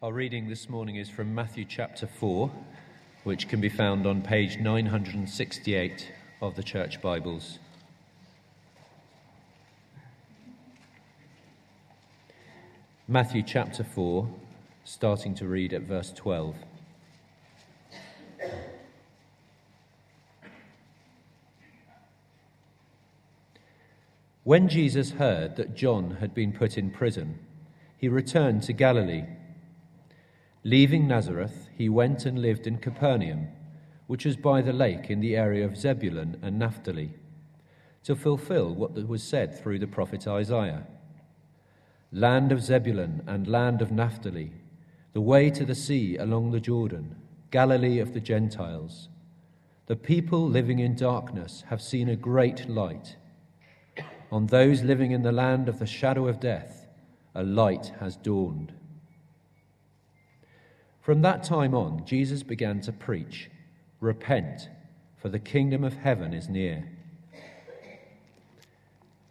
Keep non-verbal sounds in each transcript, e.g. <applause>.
Our reading this morning is from Matthew chapter 4, which can be found on page 968 of the Church Bibles. Matthew chapter 4, starting to read at verse 12. When Jesus heard that John had been put in prison, he returned to Galilee. Leaving Nazareth, he went and lived in Capernaum, which was by the lake in the area of Zebulun and Naphtali, to fulfill what was said through the prophet Isaiah Land of Zebulun and land of Naphtali, the way to the sea along the Jordan, Galilee of the Gentiles. The people living in darkness have seen a great light. On those living in the land of the shadow of death, a light has dawned. From that time on, Jesus began to preach Repent, for the kingdom of heaven is near.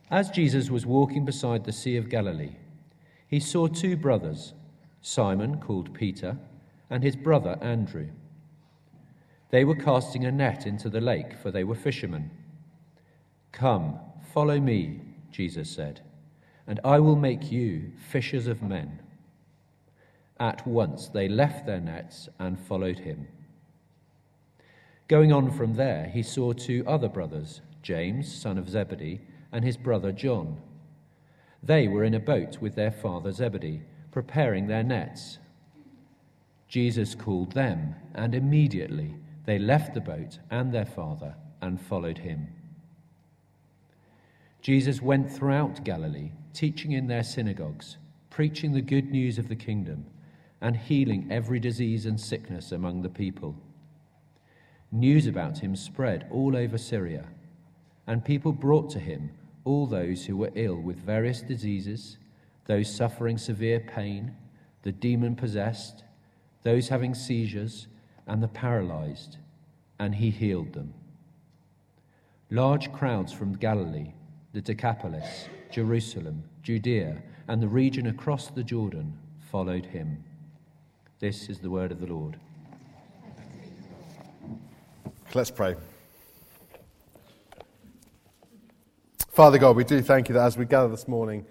As Jesus was walking beside the Sea of Galilee, he saw two brothers, Simon, called Peter, and his brother Andrew. They were casting a net into the lake, for they were fishermen. Come, follow me, Jesus said, and I will make you fishers of men. At once they left their nets and followed him. Going on from there, he saw two other brothers, James, son of Zebedee, and his brother John. They were in a boat with their father Zebedee, preparing their nets. Jesus called them, and immediately they left the boat and their father and followed him. Jesus went throughout Galilee, teaching in their synagogues, preaching the good news of the kingdom and healing every disease and sickness among the people. News about him spread all over Syria, and people brought to him all those who were ill with various diseases, those suffering severe pain, the demon possessed, those having seizures, and the paralyzed, and he healed them. Large crowds from Galilee, the Decapolis, Jerusalem, Judea, and the region across the Jordan followed him. This is the word of the Lord. Let's pray. Father God, we do thank you that as we gather this morning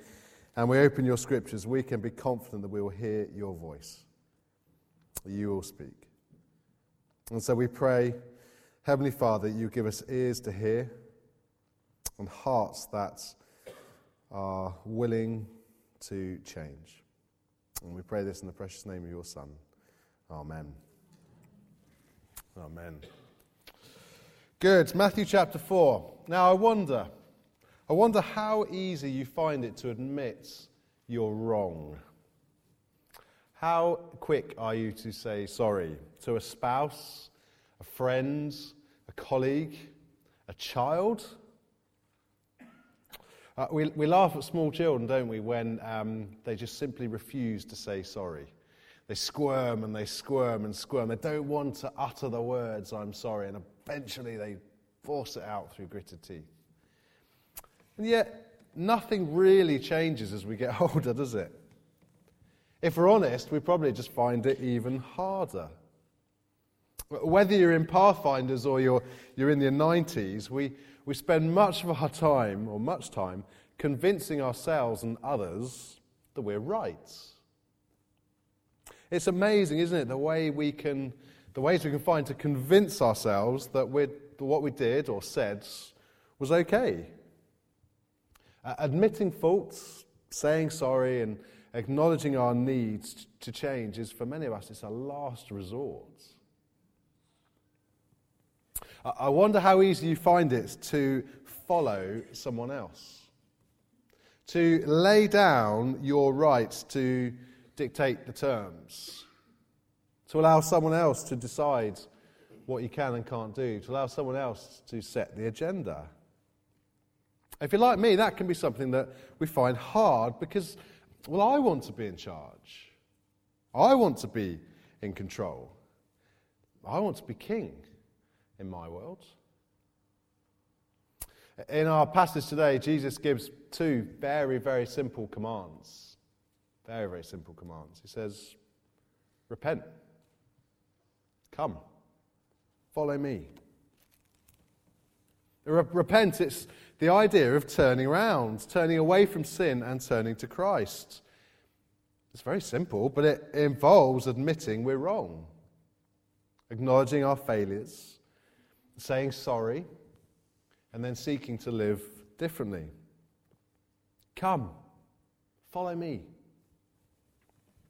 and we open your scriptures, we can be confident that we will hear your voice, you will speak. And so we pray, Heavenly Father, you give us ears to hear and hearts that are willing to change. And we pray this in the precious name of your Son. Amen. Amen. Good. Matthew chapter 4. Now I wonder, I wonder how easy you find it to admit you're wrong. How quick are you to say sorry to a spouse, a friend, a colleague, a child? Uh, we, we laugh at small children, don't we, when um, they just simply refuse to say sorry. They squirm and they squirm and squirm. They don't want to utter the words, I'm sorry, and eventually they force it out through gritted teeth. And yet, nothing really changes as we get <laughs> older, does it? If we're honest, we probably just find it even harder. Whether you're in Pathfinders or you're, you're in your 90s, we, we spend much of our time, or much time, convincing ourselves and others that we're right. It's amazing, isn't it, the way we can, the ways we can find to convince ourselves that what we did or said was okay. Uh, admitting faults, saying sorry, and acknowledging our needs to change is, for many of us, it's a last resort. I wonder how easy you find it to follow someone else, to lay down your rights to dictate the terms, to allow someone else to decide what you can and can't do, to allow someone else to set the agenda. If you're like me, that can be something that we find hard because, well, I want to be in charge. I want to be in control. I want to be king in my world. In our passage today, Jesus gives two very, very simple commands. Very, very simple commands. He says, repent. Come, follow me. Repent, it's the idea of turning around, turning away from sin and turning to Christ. It's very simple, but it involves admitting we're wrong, acknowledging our failures, saying sorry, and then seeking to live differently. Come, follow me.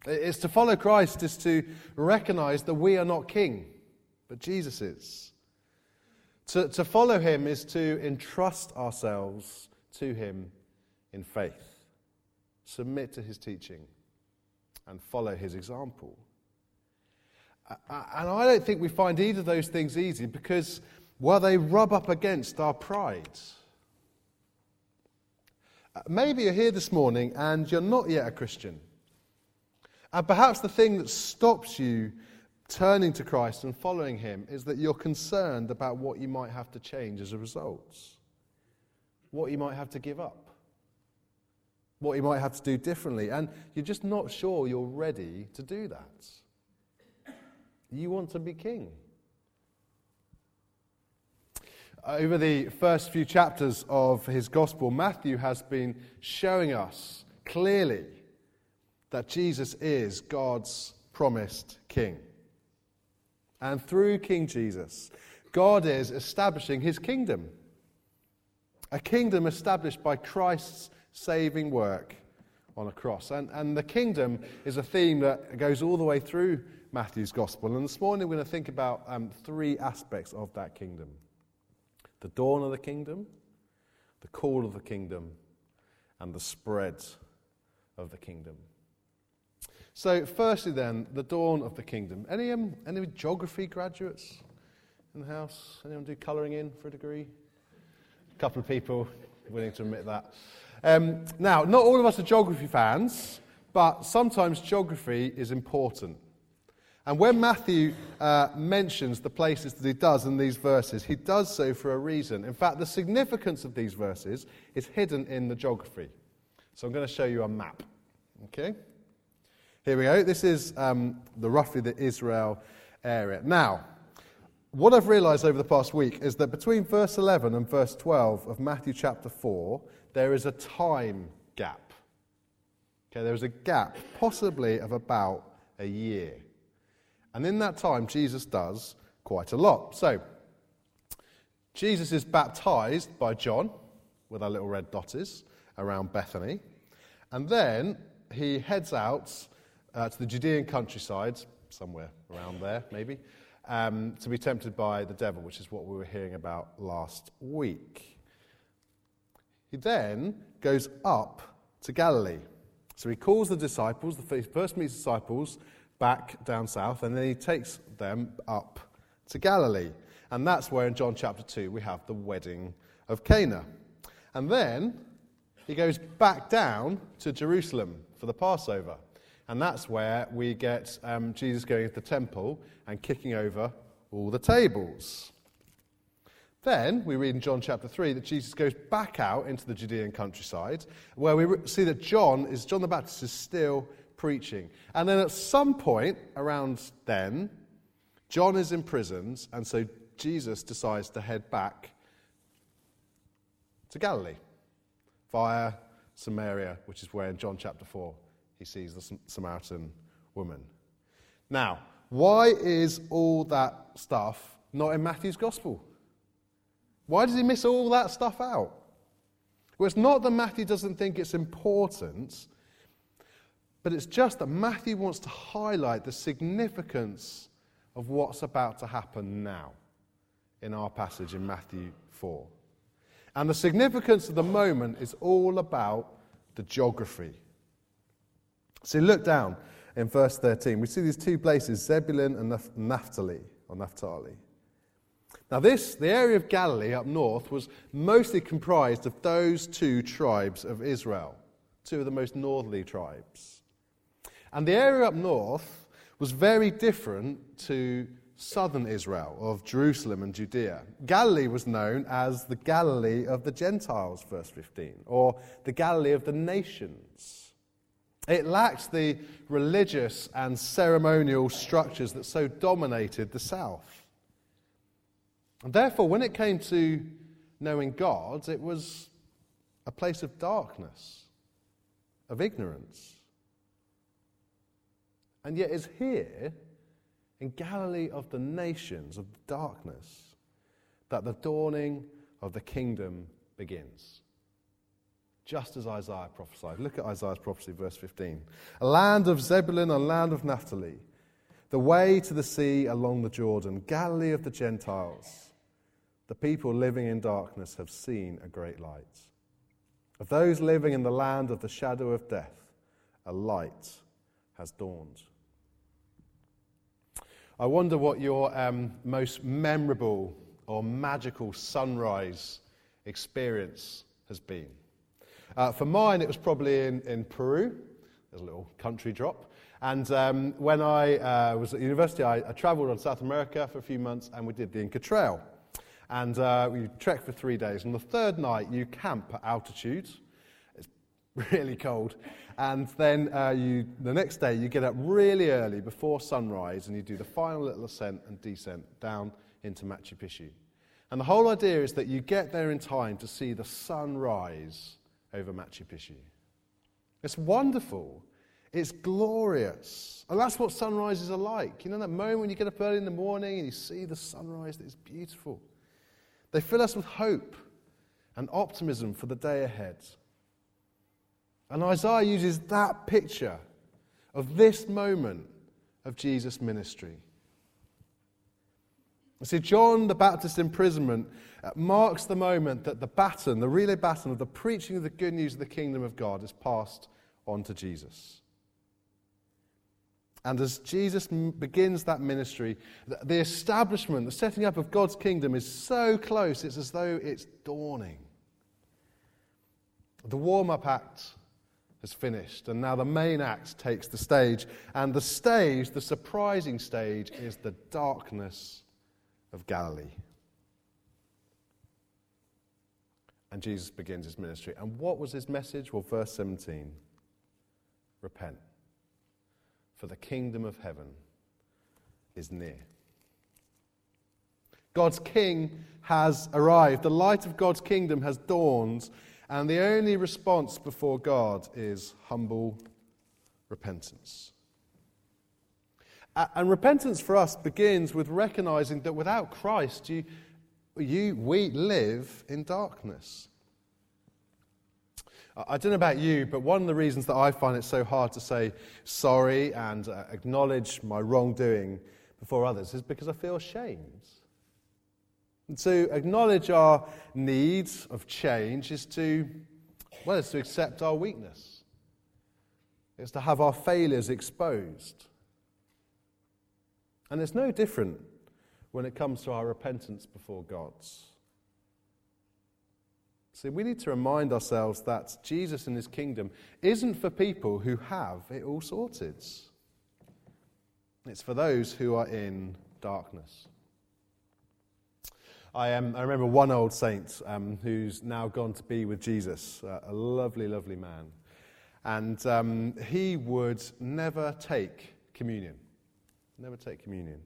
It's to follow Christ is to recognize that we are not king, but Jesus is. To, to follow him is to entrust ourselves to him in faith, submit to his teaching, and follow his example. And I don't think we find either of those things easy because, well, they rub up against our pride. Uh, maybe you're here this morning and you're not yet a Christian. And perhaps the thing that stops you turning to Christ and following Him is that you're concerned about what you might have to change as a result, what you might have to give up, what you might have to do differently, and you're just not sure you're ready to do that. You want to be king. Over the first few chapters of his gospel, Matthew has been showing us clearly that Jesus is God's promised king. And through King Jesus, God is establishing his kingdom. A kingdom established by Christ's saving work on a cross. And, and the kingdom is a theme that goes all the way through Matthew's gospel. And this morning we're going to think about um, three aspects of that kingdom the dawn of the kingdom, the call of the kingdom, and the spread of the kingdom. So, firstly, then, the dawn of the kingdom. Any, um, any geography graduates in the house? Anyone do colouring in for a degree? A couple of people willing to admit that. Um, now, not all of us are geography fans, but sometimes geography is important. And when Matthew uh, mentions the places that he does in these verses, he does so for a reason. In fact, the significance of these verses is hidden in the geography. So I'm going to show you a map. Okay? Here we go. This is um, the roughly the Israel area. Now, what I've realized over the past week is that between verse 11 and verse 12 of Matthew chapter 4, there is a time gap. Okay, there is a gap, possibly of about a year. And in that time, Jesus does quite a lot. So, Jesus is baptized by John, with our little red dots around Bethany. And then he heads out uh, to the Judean countryside, somewhere around there maybe, um, to be tempted by the devil, which is what we were hearing about last week. He then goes up to Galilee. So he calls the disciples, the first meets disciples back down south, and then he takes them up to Galilee. And that's where in John chapter 2 we have the wedding of Cana. And then he goes back down to Jerusalem for the Passover. And that's where we get um, Jesus going to the temple and kicking over all the tables. Then we read in John chapter 3 that Jesus goes back out into the Judean countryside, where we see that John is John the Baptist is still preaching. And then at some point around then, John is imprisoned, and so Jesus decides to head back to Galilee via Samaria, which is where in John chapter 4 he sees the Samaritan woman. Now, why is all that stuff not in Matthew's gospel? Why does he miss all that stuff out? Well, it's not that Matthew doesn't think it's important, but it's just that Matthew wants to highlight the significance of what's about to happen now in our passage in Matthew 4. And the significance of the moment is all about the geography. So look down in verse 13. We see these two places, Zebulun and Naphtali, or Naphtali. Now, this, the area of Galilee up north, was mostly comprised of those two tribes of Israel, two of the most northerly tribes. And the area up north was very different to southern Israel, of Jerusalem and Judea. Galilee was known as the Galilee of the Gentiles, verse 15, or the Galilee of the nations. It lacked the religious and ceremonial structures that so dominated the South. And therefore, when it came to knowing God, it was a place of darkness, of ignorance. And yet, it's here, in Galilee of the nations, of darkness, that the dawning of the kingdom begins. Just as Isaiah prophesied. Look at Isaiah's prophecy, verse 15. A land of Zebulun, a land of Naphtali, the way to the sea along the Jordan, Galilee of the Gentiles. The people living in darkness have seen a great light. Of those living in the land of the shadow of death, a light has dawned. I wonder what your um, most memorable or magical sunrise experience has been. Uh, for mine, it was probably in, in Peru. There's a little country drop. And um, when I uh, was at university, I, I traveled on South America for a few months and we did the Inca Trail. And uh, we trekked for three days. And the third night, you camp at altitude. It's really cold. And then uh, you, the next day, you get up really early before sunrise and you do the final little ascent and descent down into Machu Picchu. And the whole idea is that you get there in time to see the sun rise over Machu Picchu. It's wonderful. It's glorious. And that's what sunrises are like. You know that moment when you get up early in the morning and you see the sunrise that is beautiful? They fill us with hope and optimism for the day ahead. And Isaiah uses that picture of this moment of Jesus' ministry. You see, John the Baptist's imprisonment marks the moment that the baton, the relay baton of the preaching of the good news of the kingdom of God, is passed on to Jesus. And as Jesus begins that ministry, the, the establishment, the setting up of God's kingdom is so close, it's as though it's dawning. The warm up act has finished, and now the main act takes the stage. And the stage, the surprising stage, is the darkness of Galilee. And Jesus begins his ministry. And what was his message? Well, verse 17 Repent, for the kingdom of heaven is near. God's king has arrived. The light of God's kingdom has dawned, and the only response before God is humble repentance. And repentance for us begins with recognizing that without Christ, you, you, we live in darkness. I don't know about you, but one of the reasons that I find it so hard to say sorry and uh, acknowledge my wrongdoing before others is because I feel ashamed. And to acknowledge our needs of change is to, well, it's to accept our weakness. It's to have our failures exposed. And it's no different when it comes to our repentance before God. See, we need to remind ourselves that Jesus and his kingdom isn't for people who have it all sorted. It's for those who are in darkness. I, um, I remember one old saint um, who's now gone to be with Jesus, uh, a lovely, lovely man. And um, he would never take communion never take communion.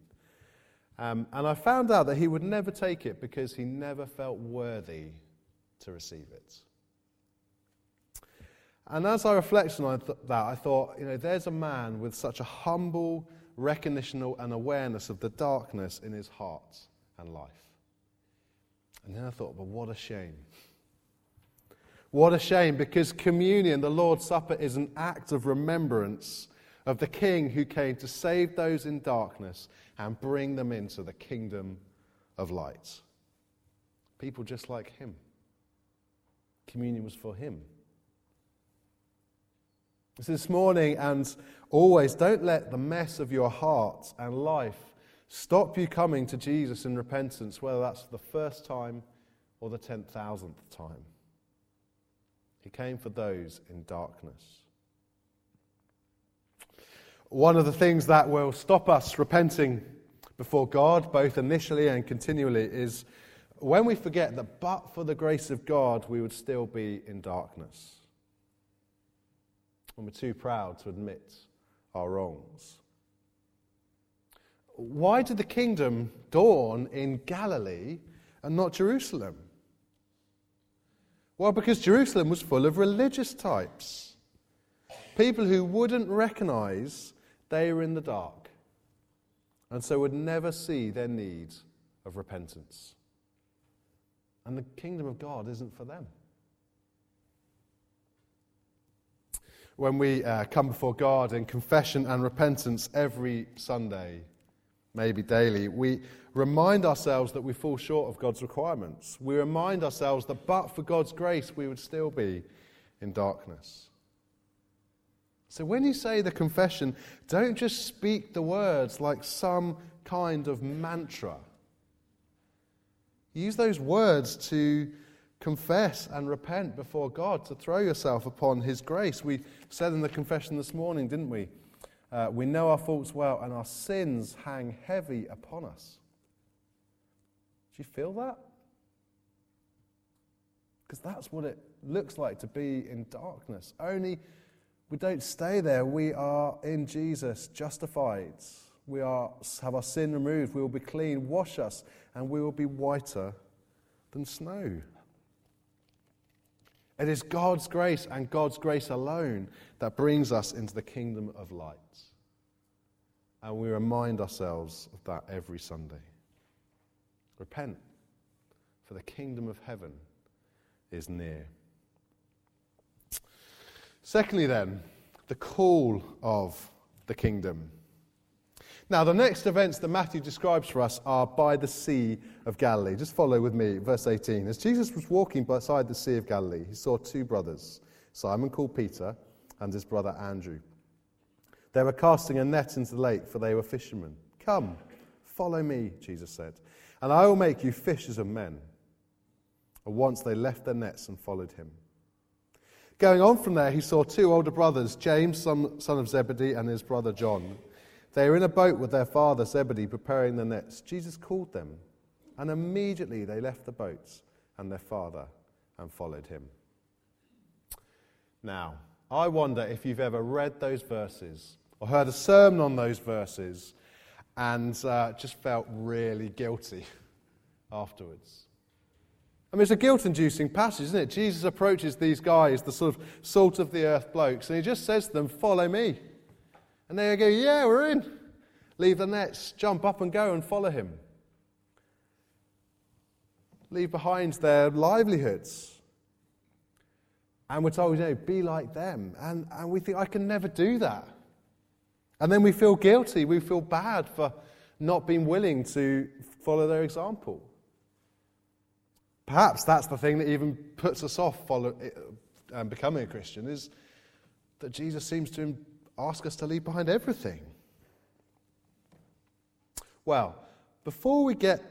Um, and I found out that he would never take it because he never felt worthy to receive it. And as I reflected on that, I thought, you know, there's a man with such a humble recognition and awareness of the darkness in his heart and life. And then I thought, but what a shame. What a shame, because communion, the Lord's Supper, is an act of remembrance of the King who came to save those in darkness and bring them into the kingdom of light. People just like him. Communion was for him. So this morning and always, don't let the mess of your heart and life stop you coming to Jesus in repentance, whether that's the first time or the 10,000th time. He came for those in darkness. One of the things that will stop us repenting before God, both initially and continually, is when we forget that but for the grace of God, we would still be in darkness. when we're too proud to admit our wrongs. Why did the kingdom dawn in Galilee and not Jerusalem? Well, because Jerusalem was full of religious types, people who wouldn't recognize they are in the dark and so would never see their need of repentance. And the kingdom of God isn't for them. When we uh, come before God in confession and repentance every Sunday, maybe daily, we remind ourselves that we fall short of God's requirements. We remind ourselves that but for God's grace, we would still be in darkness. So when you say the confession, don't just speak the words like some kind of mantra. Use those words to confess and repent before God, to throw yourself upon His grace. We said in the confession this morning, didn't we? Uh, we know our faults well, and our sins hang heavy upon us. Do you feel that? Because that's what it looks like to be in darkness. Only we don't stay there. We are in Jesus, justified. We are, have our sin removed. We will be clean. Wash us, and we will be whiter than snow. It is God's grace and God's grace alone that brings us into the kingdom of light. And we remind ourselves of that every Sunday. Repent, for the kingdom of heaven is near. Secondly, then, the call of the kingdom. Now, the next events that Matthew describes for us are by the Sea of Galilee. Just follow with me, verse 18. As Jesus was walking beside the Sea of Galilee, he saw two brothers, Simon called Peter and his brother Andrew. They were casting a net into the lake, for they were fishermen. Come, follow me, Jesus said, and I will make you fishers of men. And once they left their nets and followed him. Going on from there, he saw two older brothers, James, son of Zebedee, and his brother John they were in a boat with their father Zebedee preparing the nets. Jesus called them, and immediately they left the boats and their father and followed him. Now, I wonder if you've ever read those verses or heard a sermon on those verses and uh, just felt really guilty <laughs> afterwards. I mean, it's a guilt inducing passage, isn't it? Jesus approaches these guys, the sort of salt of the earth blokes, and he just says to them, Follow me. And they go, Yeah, we're in. Leave the nets, jump up and go and follow him. Leave behind their livelihoods. And we're told, you know, be like them. And, and we think, I can never do that. And then we feel guilty. We feel bad for not being willing to follow their example. Perhaps that's the thing that even puts us off follow, um, becoming a Christian is that Jesus seems to ask us to leave behind everything. Well, before we get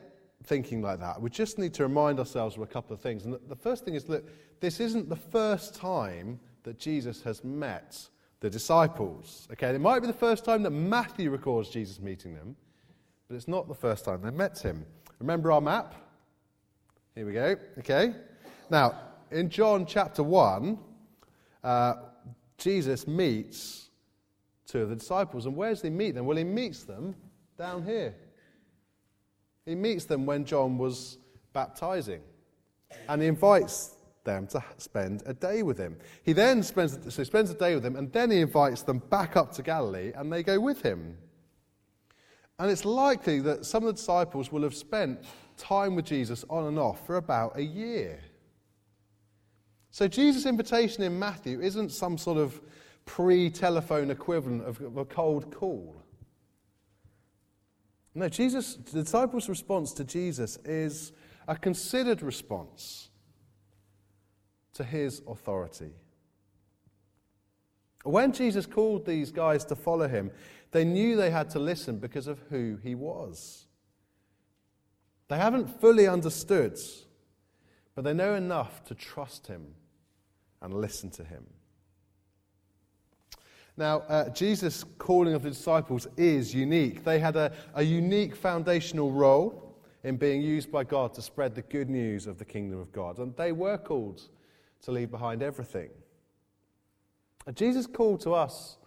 thinking like that, we just need to remind ourselves of a couple of things. And the first thing is look, this isn't the first time that Jesus has met the disciples. Okay, it might be the first time that Matthew records Jesus meeting them, but it's not the first time they met him. Remember our map? Here we go. Okay. Now, in John chapter 1, uh, Jesus meets two of the disciples. And where does he meet them? Well, he meets them down here. He meets them when John was baptizing. And he invites them to spend a day with him. He then spends, so he spends a day with them, and then he invites them back up to Galilee, and they go with him. And it's likely that some of the disciples will have spent time with Jesus on and off for about a year. So Jesus' invitation in Matthew isn't some sort of pre telephone equivalent of a cold call. No, Jesus, the disciples' response to Jesus is a considered response to his authority. When Jesus called these guys to follow him, they knew they had to listen because of who he was. They haven't fully understood, but they know enough to trust him and listen to him. Now, uh, Jesus' calling of the disciples is unique. They had a, a unique foundational role in being used by God to spread the good news of the kingdom of God. And they were called to leave behind everything. And Jesus' call to us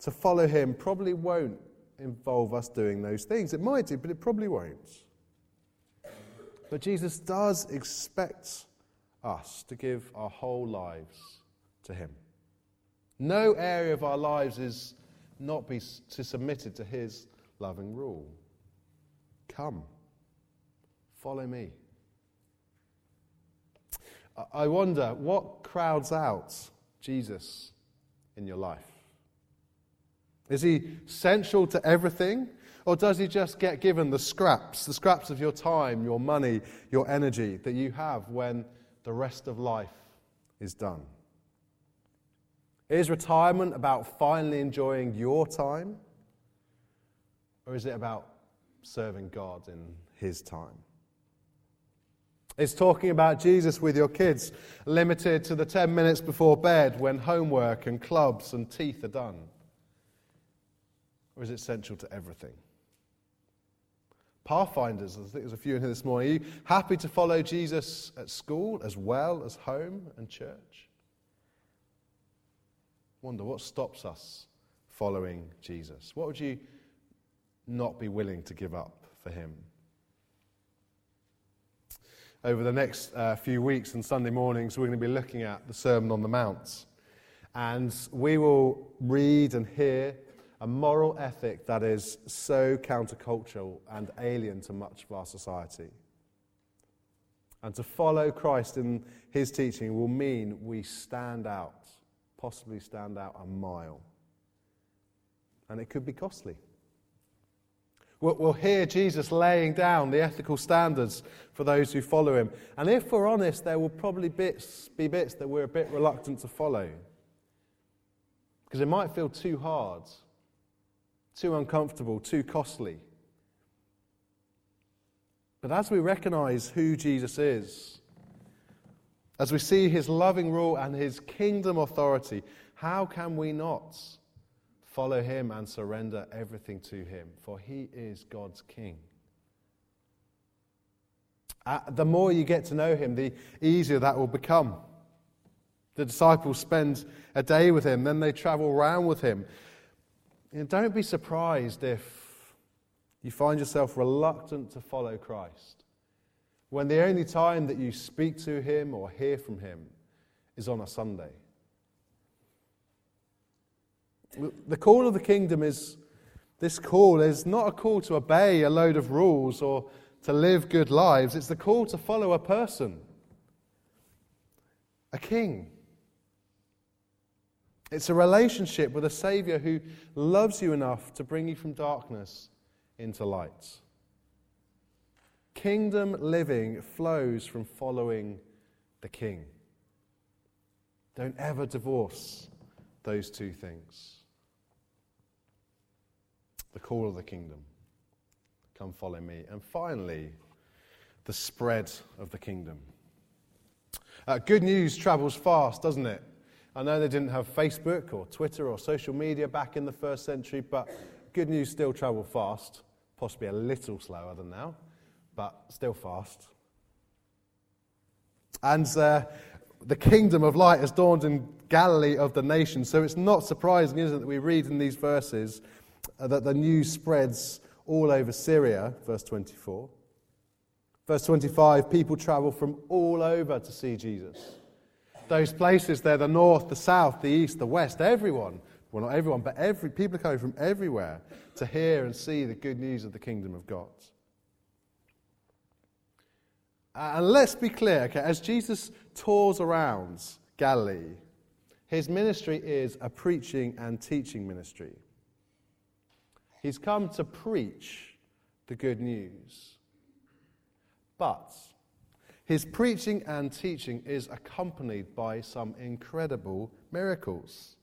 to follow him probably won't involve us doing those things. It might do, but it probably won't. But Jesus does expect us to give our whole lives to him. No area of our lives is not to be to submitted to his loving rule. Come, follow me. I wonder what crowds out Jesus in your life? Is he central to everything? Or does he just get given the scraps, the scraps of your time, your money, your energy that you have when the rest of life is done? Is retirement about finally enjoying your time? Or is it about serving God in his time? Is talking about Jesus with your kids limited to the 10 minutes before bed when homework and clubs and teeth are done? Or is it central to everything? Pathfinders, I think there's a few in here this morning. Are you happy to follow Jesus at school as well as home and church? Wonder what stops us following Jesus? What would you not be willing to give up for him? over the next uh, few weeks and Sunday mornings, we're going to be looking at the Sermon on the Mount. And we will read and hear a moral ethic that is so countercultural and alien to much of our society. And to follow Christ in his teaching will mean we stand out, possibly stand out a mile. And it could be costly. We'll hear Jesus laying down the ethical standards for those who follow him. And if we're honest, there will probably bits, be bits that we're a bit reluctant to follow. Because it might feel too hard, too uncomfortable, too costly. But as we recognize who Jesus is, as we see his loving rule and his kingdom authority, how can we not follow him and surrender everything to him, for he is God's king. Uh, the more you get to know him, the easier that will become. The disciples spend a day with him, then they travel around with him. Know, don't be surprised if you find yourself reluctant to follow Christ when the only time that you speak to him or hear from him is on a Sunday. The call of the kingdom is this call is not a call to obey a load of rules or to live good lives. It's the call to follow a person, a king. It's a relationship with a Savior who loves you enough to bring you from darkness into light. Kingdom living flows from following the King. Don't ever divorce those two things the call of the kingdom. Come follow me. And finally, the spread of the kingdom. Uh, good news travels fast, doesn't it? I know they didn't have Facebook or Twitter or social media back in the first century, but good news still travels fast, possibly a little slower than now, but still fast. And uh, the kingdom of light has dawned in Galilee of the nations, so it's not surprising, is it, that we read in these verses uh, that the news spreads all over Syria, verse 24. Verse 25 people travel from all over to see Jesus. Those places, they're the north, the south, the east, the west, everyone. Well, not everyone, but every, people are coming from everywhere to hear and see the good news of the kingdom of God. Uh, and let's be clear, okay, as Jesus tours around Galilee, his ministry is a preaching and teaching ministry. He's come to preach the good news. But his preaching and teaching is accompanied by some incredible miracles.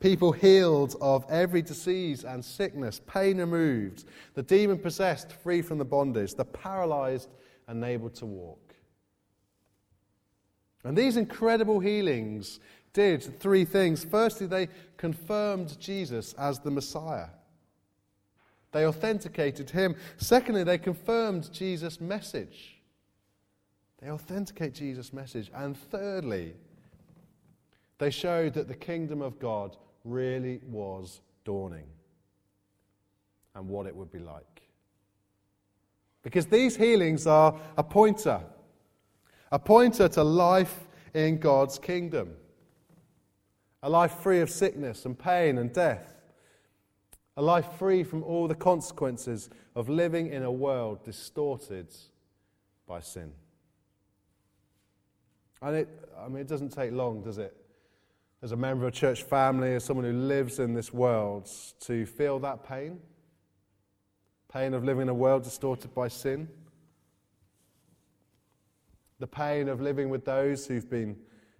People healed of every disease and sickness, pain removed, the demon possessed free from the bondage, the paralyzed and able to walk. And these incredible healings did three things. Firstly, they confirmed Jesus as the Messiah, they authenticated him. Secondly, they confirmed Jesus' message. They authenticate Jesus' message. And thirdly, They showed that the kingdom of God really was dawning and what it would be like. Because these healings are a pointer, a pointer to life in God's kingdom, a life free of sickness and pain and death, a life free from all the consequences of living in a world distorted by sin. And it, I mean, it doesn't take long, does it? As a member of a church family, as someone who lives in this world, to feel that pain? Pain of living in a world distorted by sin, the pain of living with those who've been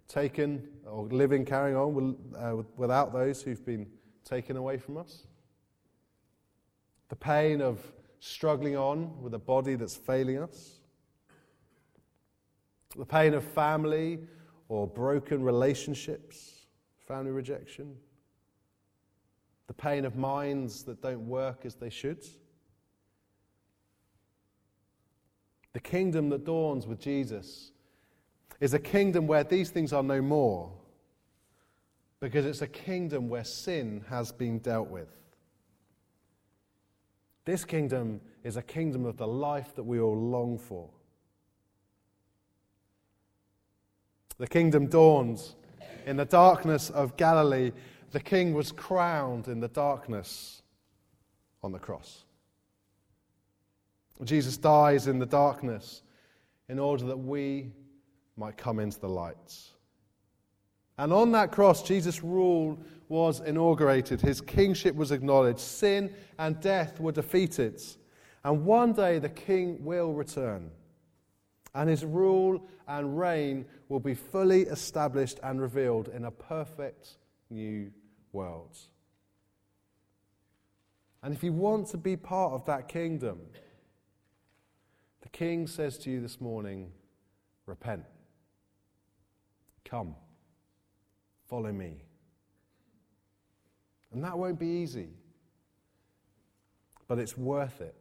taken, or living, carrying on uh, without those who've been taken away from us, the pain of struggling on with a body that's failing us, the pain of family or broken relationships, family rejection, the pain of minds that don't work as they should. The kingdom that dawns with Jesus is a kingdom where these things are no more, because it's a kingdom where sin has been dealt with. This kingdom is a kingdom of the life that we all long for. The kingdom dawns in the darkness of Galilee. The king was crowned in the darkness on the cross. Jesus dies in the darkness in order that we might come into the light. And on that cross, Jesus' rule was inaugurated. His kingship was acknowledged. Sin and death were defeated. And one day the king will return. And his rule and reign will be fully established and revealed in a perfect new world. And if you want to be part of that kingdom, the king says to you this morning, repent. Come. Follow me. And that won't be easy, but it's worth it.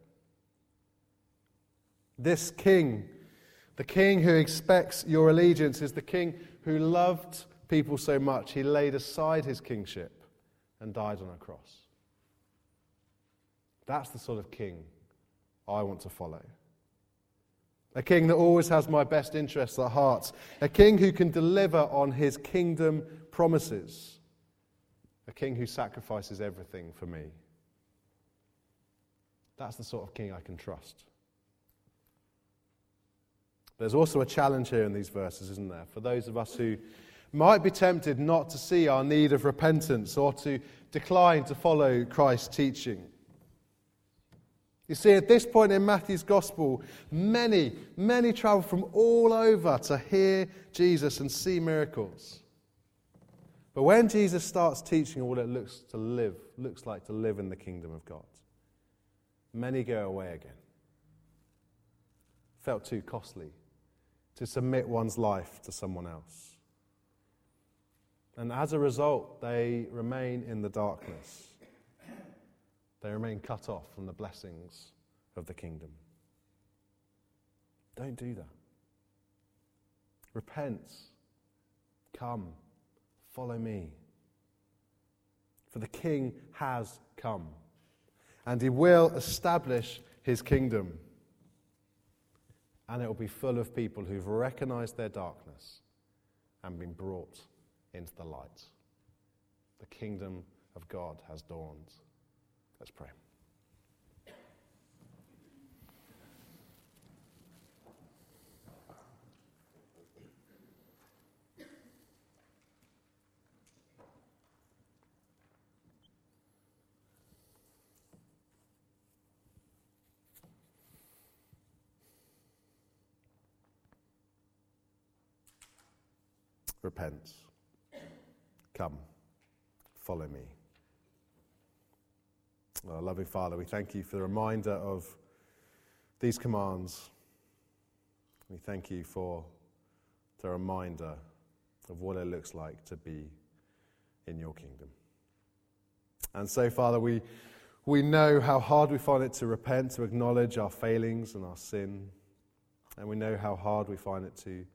This king, the king who expects your allegiance, is the king who loved people so much he laid aside his kingship and died on a cross. That's the sort of king I want to follow. A king that always has my best interests at heart. A king who can deliver on his kingdom promises. A king who sacrifices everything for me. That's the sort of king I can trust. There's also a challenge here in these verses, isn't there? For those of us who might be tempted not to see our need of repentance or to decline to follow Christ's teaching. You see, at this point in Matthew's gospel, many, many travel from all over to hear Jesus and see miracles. But when Jesus starts teaching what it looks to live, looks like to live in the kingdom of God, many go away again. Felt too costly to submit one's life to someone else. And as a result, they remain in the darkness. They remain cut off from the blessings of the kingdom. Don't do that. Repent. Come. Follow me. For the king has come, and he will establish his kingdom. And it will be full of people who've recognized their darkness and been brought into the light. The kingdom of God has dawned. Let's pray. Repent. Come. Follow me. Oh, loving Father, we thank you for the reminder of these commands. We thank you for the reminder of what it looks like to be in your kingdom. And so, Father, we, we know how hard we find it to repent, to acknowledge our failings and our sin. And we know how hard we find it to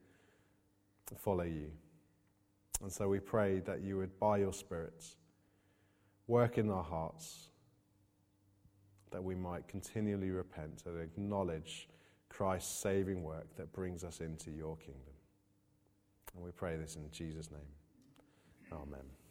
follow you. And so we pray that you would, by your spirits, work in our hearts, that we might continually repent and acknowledge Christ's saving work that brings us into your kingdom. And we pray this in Jesus' name. Amen.